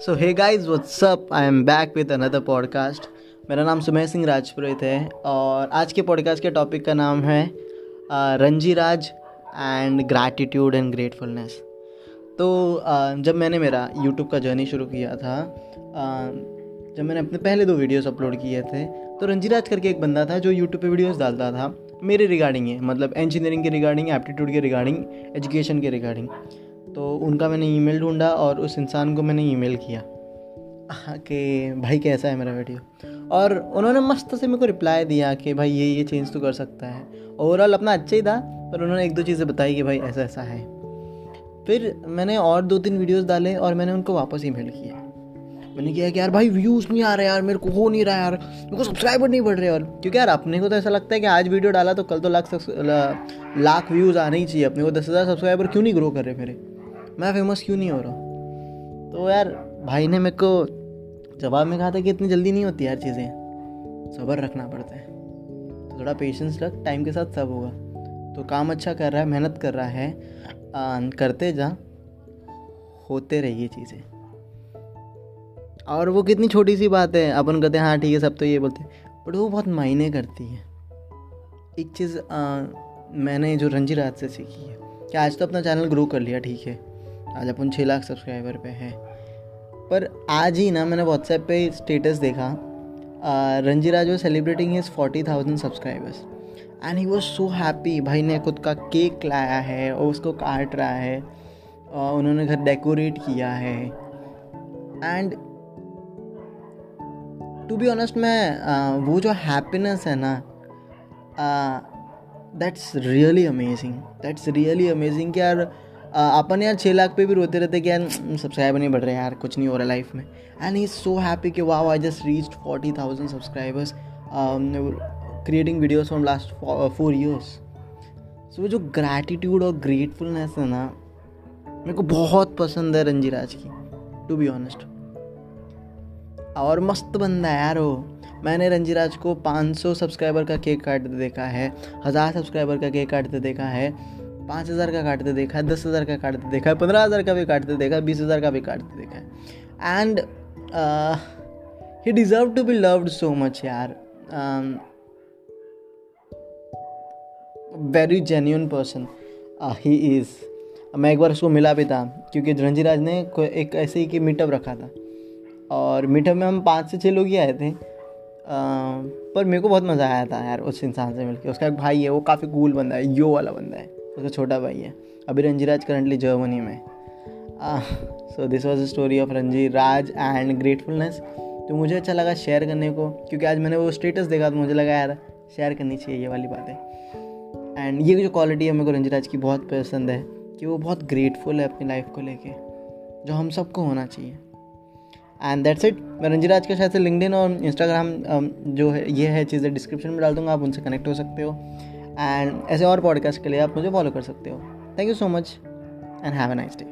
So hey guys what's up I am back with another podcast मेरा नाम सुमेर सिंह राजपुरोहित है और आज के पॉडकास्ट के टॉपिक का नाम है Ranji Raj and gratitude and gratefulness तो जब मैंने मेरा यूट्यूब का जर्नी शुरू किया था जब मैंने अपने पहले दो वीडियोस अपलोड किए थे तो रंजी राज करके एक बंदा था जो यूट्यूब पे वीडियोस डालता था, मेरे रिगार्डिंग है मतलब इंजीनियरिंग के रिगार्डिंग एप्टीट्यूड के रिगार्डिंग एजुकेशन के रिगार्डिंग तो उनका मैंने ईमेल ढूंढा और उस इंसान को मैंने ईमेल किया। कि भाई कैसा है मेरा वीडियो? और उन्होंने मस्त से मेरे को रिप्लाई दिया कि भाई ये ये चेंज तो कर सकता है। ओवरऑल अपना अच्छा ही था, पर उन्होंने एक दो चीज़ें बताई कि भाई ऐसा ऐसा है। फिर मैंने और दो तीन वीडियोस डाले और मैंने उनको वापस ईमेल किया। मैंने किया कि यार भाई व्यूज़ नहीं आ रहे यार, मेरे को हो नहीं रहा यार, मेरे को सब्सक्राइबर नहीं बढ़ रहे और। क्योंकि यार अपने को तो ऐसा लगता है कि आज वीडियो डाला तो कल तो लाख लाख व्यूज़ आने ही चाहिए, अपने को दस हज़ार सब्सक्राइबर क्यों नहीं ग्रो कर रहे मेरे? मैं फ़ेमस क्यों नहीं हो रहा तो यार भाई ने मेरे को जवाब में कहा था कि इतनी जल्दी नहीं होती यार चीज़ें। सब्र रखना पड़ता है। तो थोड़ा पेशेंस रख टाइम के साथ सब होगा। तो काम अच्छा कर रहा है मेहनत कर रहा है आ, करते जा होते रहिए चीज़ें। और वो कितनी छोटी सी बात है अपन कहते हैं हाँ ठीक है सब तो ये बोलते हैं। बट वो बहुत मायने करती है। एक चीज़ मैंने जो रंजी रात से सीखी है कि आज तो अपना चैनल ग्रो कर लिया ठीक है। आज अपन छः लाख सब्सक्राइबर पे हैं। पर आज ही ना मैंने व्हाट्सएप पे स्टेटस देखा। Ranji Raj celebrating his forty thousand subscribers and he was so happy भाई ने खुद का केक लाया है और उसको काट रहा है। और उन्होंने घर डेकोरेट किया है। एंड टू बी ऑनेस्ट मैं वो जो हैप्पीनेस है ना that's really amazing that's really amazing कि यार अपन यार छः लाख पे भी रोते रहते कि यार सब्सक्राइबर नहीं बढ़ रहे यार, कुछ नहीं हो रहा लाइफ में। And he so happy that wow I just reach forty thousand subscribers creating videos from last four years so जो ग्रैटिट्यूड और ग्रेटफुलनेस है ना, मेरे को बहुत पसंद है रंजी राज की टू बी ऑनेस्ट और मस्त बंदा है यार वो। मैंने रंजी राज को 500 सब्सक्राइबर का केक काटते देखा है, हज़ार सब्सक्राइबर का केक काटते देखा है। पाँच हज़ार का काटते देखा है दस हज़ार का काटते देखा है पंद्रह हज़ार का भी काटते देखा है बीस हज़ार का भी काटते देखा। है and he deserve to be loved so much यार। Very genuine person he is मैं एक बार उसको मिला भी था क्योंकि रंजीराज ने एक ऐसे ही कि मीटअप रखा था। और मीटअप में हम पाँच से छः लोग ही आए थे। आ, पर मेरे को बहुत मज़ा आया था यार उस इंसान से मिलकर उसका एक भाई है वो काफ़ी कूल बंदा है यो वाला बंदा है। उसका छोटा भाई है। अभी रंजी राज करंटली जर्मनी में। So this was the story of Ranji Raj and gratefulness तो मुझे अच्छा लगा शेयर करने को, क्योंकि आज मैंने वो स्टेटस देखा तो मुझे लगा, यार शेयर करनी चाहिए ये वाली बातें। एंड ये जो क्वालिटी है मेरे को रंजी राज की बहुत पसंद है, कि वो बहुत ग्रेटफुल है अपनी लाइफ को लेके, जो हम सबको होना चाहिए। एंड दैट्स इट मैं रंजी राज के शायद से लिंकडिन और इंस्टाग्राम जो है, ये है चीज़ें डिस्क्रिप्शन में डाल दूँगा, आप उनसे कनेक्ट हो सकते हो। एंड ऐसे और पॉडकास्ट के लिए आप मुझे फॉलो कर सकते हो. Thank you so much and have a nice day